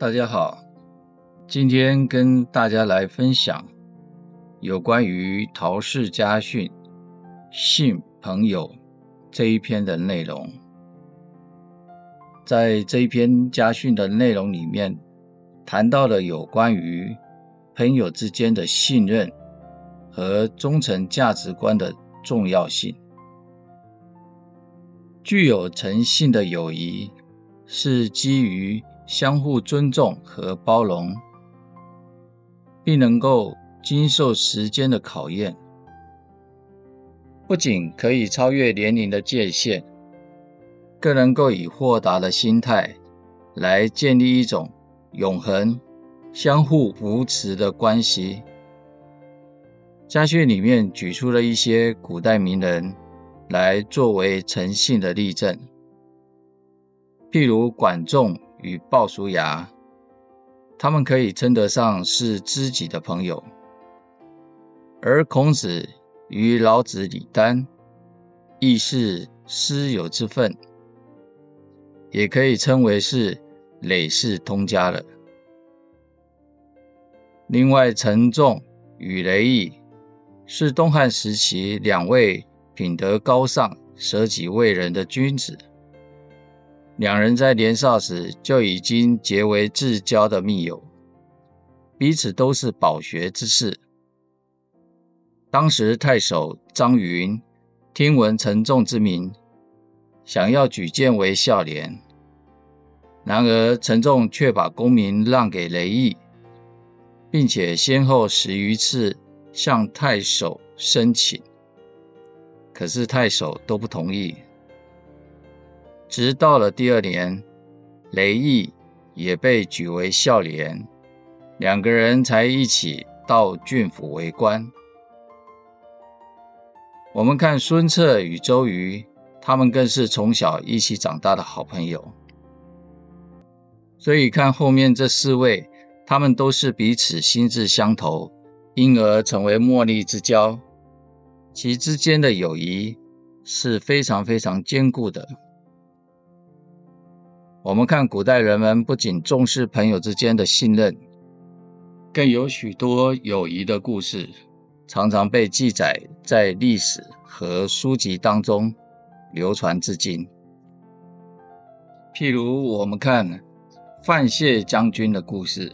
大家好，今天跟大家来分享有关于《陶氏家训·信朋友》这一篇的内容。在这一篇家训的内容里面，谈到了有关于朋友之间的信任和忠诚价值观的重要性。具有诚信的友谊是基于相互尊重和包容，并能够经受时间的考验，不仅可以超越年龄的界限，更能够以豁达的心态来建立一种永恒、相互扶持的关系。家训里面举出了一些古代名人。来作为诚信的例证，譬如管仲与鲍叔牙，他们可以称得上是知己的朋友；而孔子与老子李丹亦是师友之分，也可以称为是累世通家了。另外，陈仲与雷毅是东汉时期两位。品德高尚、舍己为人的君子，两人在年少时就已经结为至交的密友，彼此都是饱学之士。当时太守张云听闻陈仲之名，想要举荐为孝廉，然而陈仲却把功名让给雷毅，并且先后十余次向太守申请。可是太守都不同意，直到了第二年，雷毅也被举为孝廉，两个人才一起到郡府为官。我们看孙策与周瑜，他们更是从小一起长大的好朋友。所以看后面这四位，他们都是彼此心智相投，因而成为莫逆之交。其之间的友谊是非常非常坚固的。我们看古代人们不仅重视朋友之间的信任，更有许多友谊的故事，常常被记载在历史和书籍当中，流传至今。譬如我们看范谢将军的故事，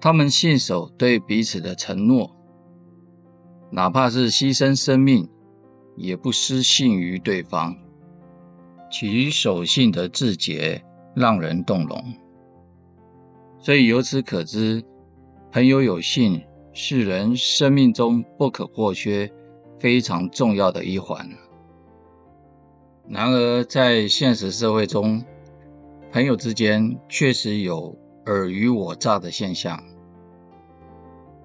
他们信守对彼此的承诺。哪怕是牺牲生命，也不失信于对方，其守信的字节让人动容。所以由此可知，朋友有信是人生命中不可或缺、非常重要的一环。然而，在现实社会中，朋友之间确实有尔虞我诈的现象，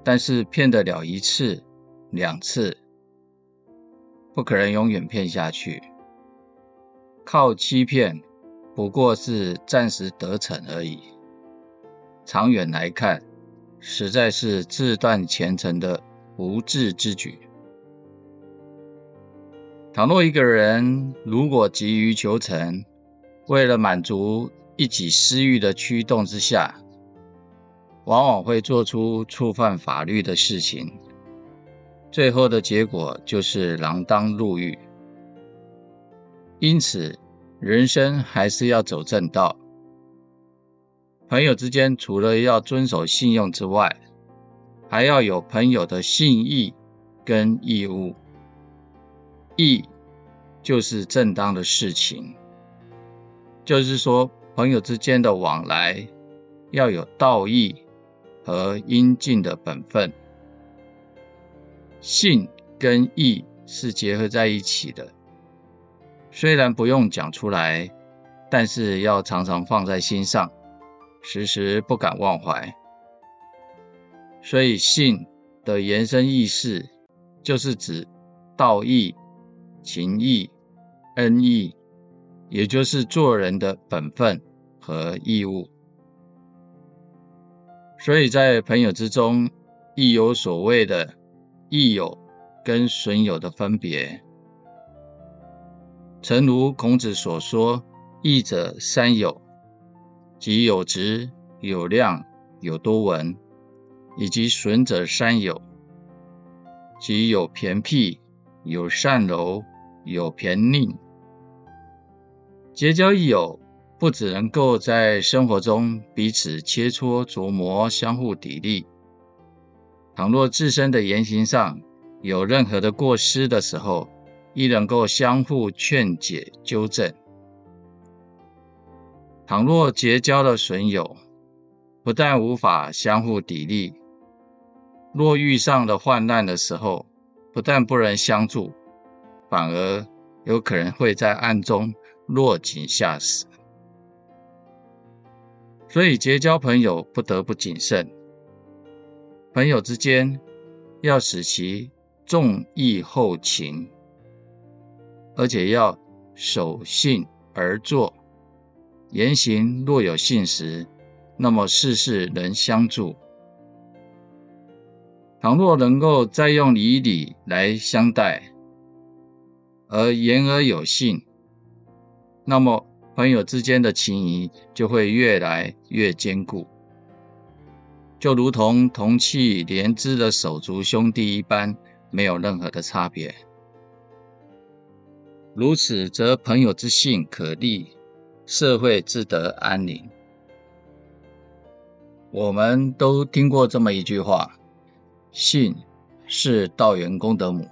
但是骗得了一次。两次，不可能永远骗下去。靠欺骗，不过是暂时得逞而已。长远来看，实在是自断前程的不智之举。倘若一个人如果急于求成，为了满足一己私欲的驱动之下，往往会做出触犯法律的事情。最后的结果就是锒铛入狱。因此，人生还是要走正道。朋友之间除了要遵守信用之外，还要有朋友的信义跟义务。义就是正当的事情，就是说朋友之间的往来要有道义和应尽的本分。信跟义是结合在一起的，虽然不用讲出来，但是要常常放在心上，时时不敢忘怀。所以信的延伸意思，就是指道义、情义、恩义，也就是做人的本分和义务。所以在朋友之中，亦有所谓的。义友跟损友的分别，诚如孔子所说：“义者三友，即有直、有量、有多闻，以及损者三有，即有偏僻、有善柔、有偏佞。结交益友，不只能够在生活中彼此切磋琢磨、相互砥砺。倘若自身的言行上有任何的过失的时候，亦能够相互劝解纠正。倘若结交了损友，不但无法相互砥砺，若遇上了患难的时候，不但不能相助，反而有可能会在暗中落井下石。所以结交朋友不得不谨慎。朋友之间要使其重义厚情，而且要守信而坐。言行若有信实，那么事事能相助。倘若能够再用以礼来相待，而言而有信，那么朋友之间的情谊就会越来越坚固，就如同同气连枝的手足兄弟一般，没有任何的差别。如此，则朋友之信可立。社会自得安宁。我们都听过这么一句话：“信是道源功德母。”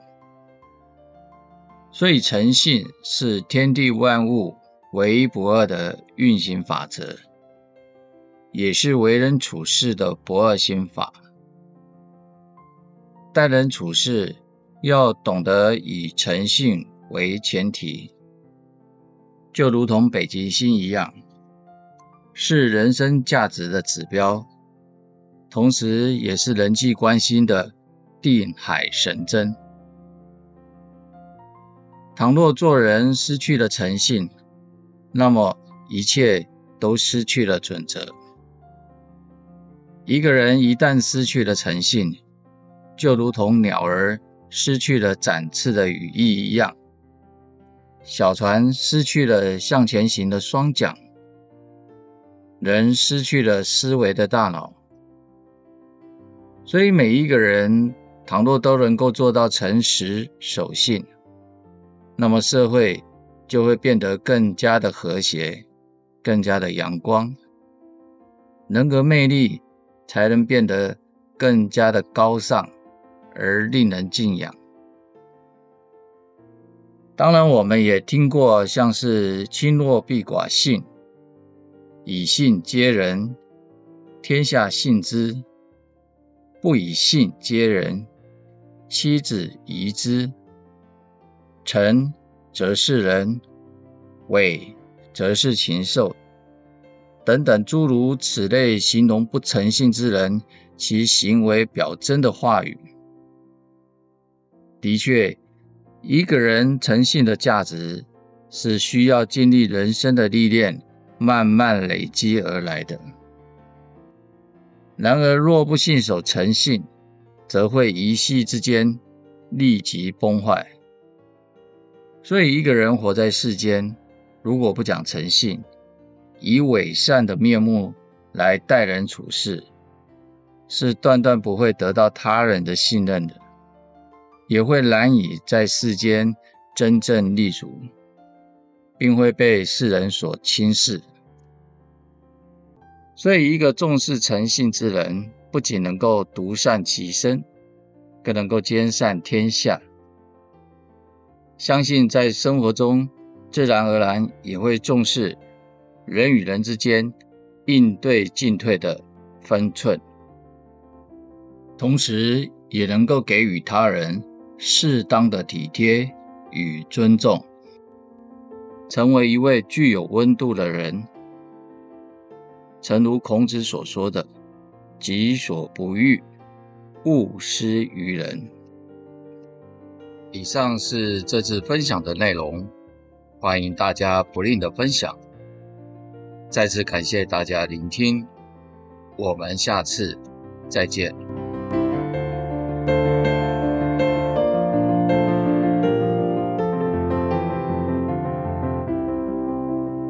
所以，诚信是天地万物唯一不二的运行法则，也是为人处事的不二心法。待人处事要懂得以诚信为前提。就如同北极星一样，是人生价值的指标，同时也是人际关系的定海神针。倘若做人失去了诚信，那么一切都失去了准则。一个人一旦失去了诚信，就如同鸟儿失去了展翅的羽翼一样。小船失去了向前行的双桨，人失去了思维的大脑。所以，每一个人倘若都能够做到诚实守信，那么社会就会变得更加的和谐，更加的阳光，人格魅力才能变得更加的高尚而令人敬仰。当然，我们也听过像是“亲弱必寡信”，“以信接人，天下信之；不以信接人，妻子疑之。诚则是人，伪则是禽兽”等等诸如此类形容不诚信之人其行为表征的话语。的确。一个人诚信的价值是需要经历人生的历练，慢慢累积而来的。然而，若不信守诚信，则会一夕之间立即崩坏。所以，一个人活在世间，如果不讲诚信，以伪善的面目来待人处事，是断断不会得到他人的信任的。也会难以在世间真正立足，并会被世人所轻视。所以，一个重视诚信之人，不仅能够独善其身，更能够兼善天下。相信在生活中，自然而然也会重视人与人之间应对进退的分寸，同时也能够给予他人。适当的体贴与尊重，成为一位具有温度的人。诚如孔子所说的：“己所不欲，勿施于人。”以上是这次分享的内容，欢迎大家不吝的分享。再次感谢大家聆听，我们下次再见。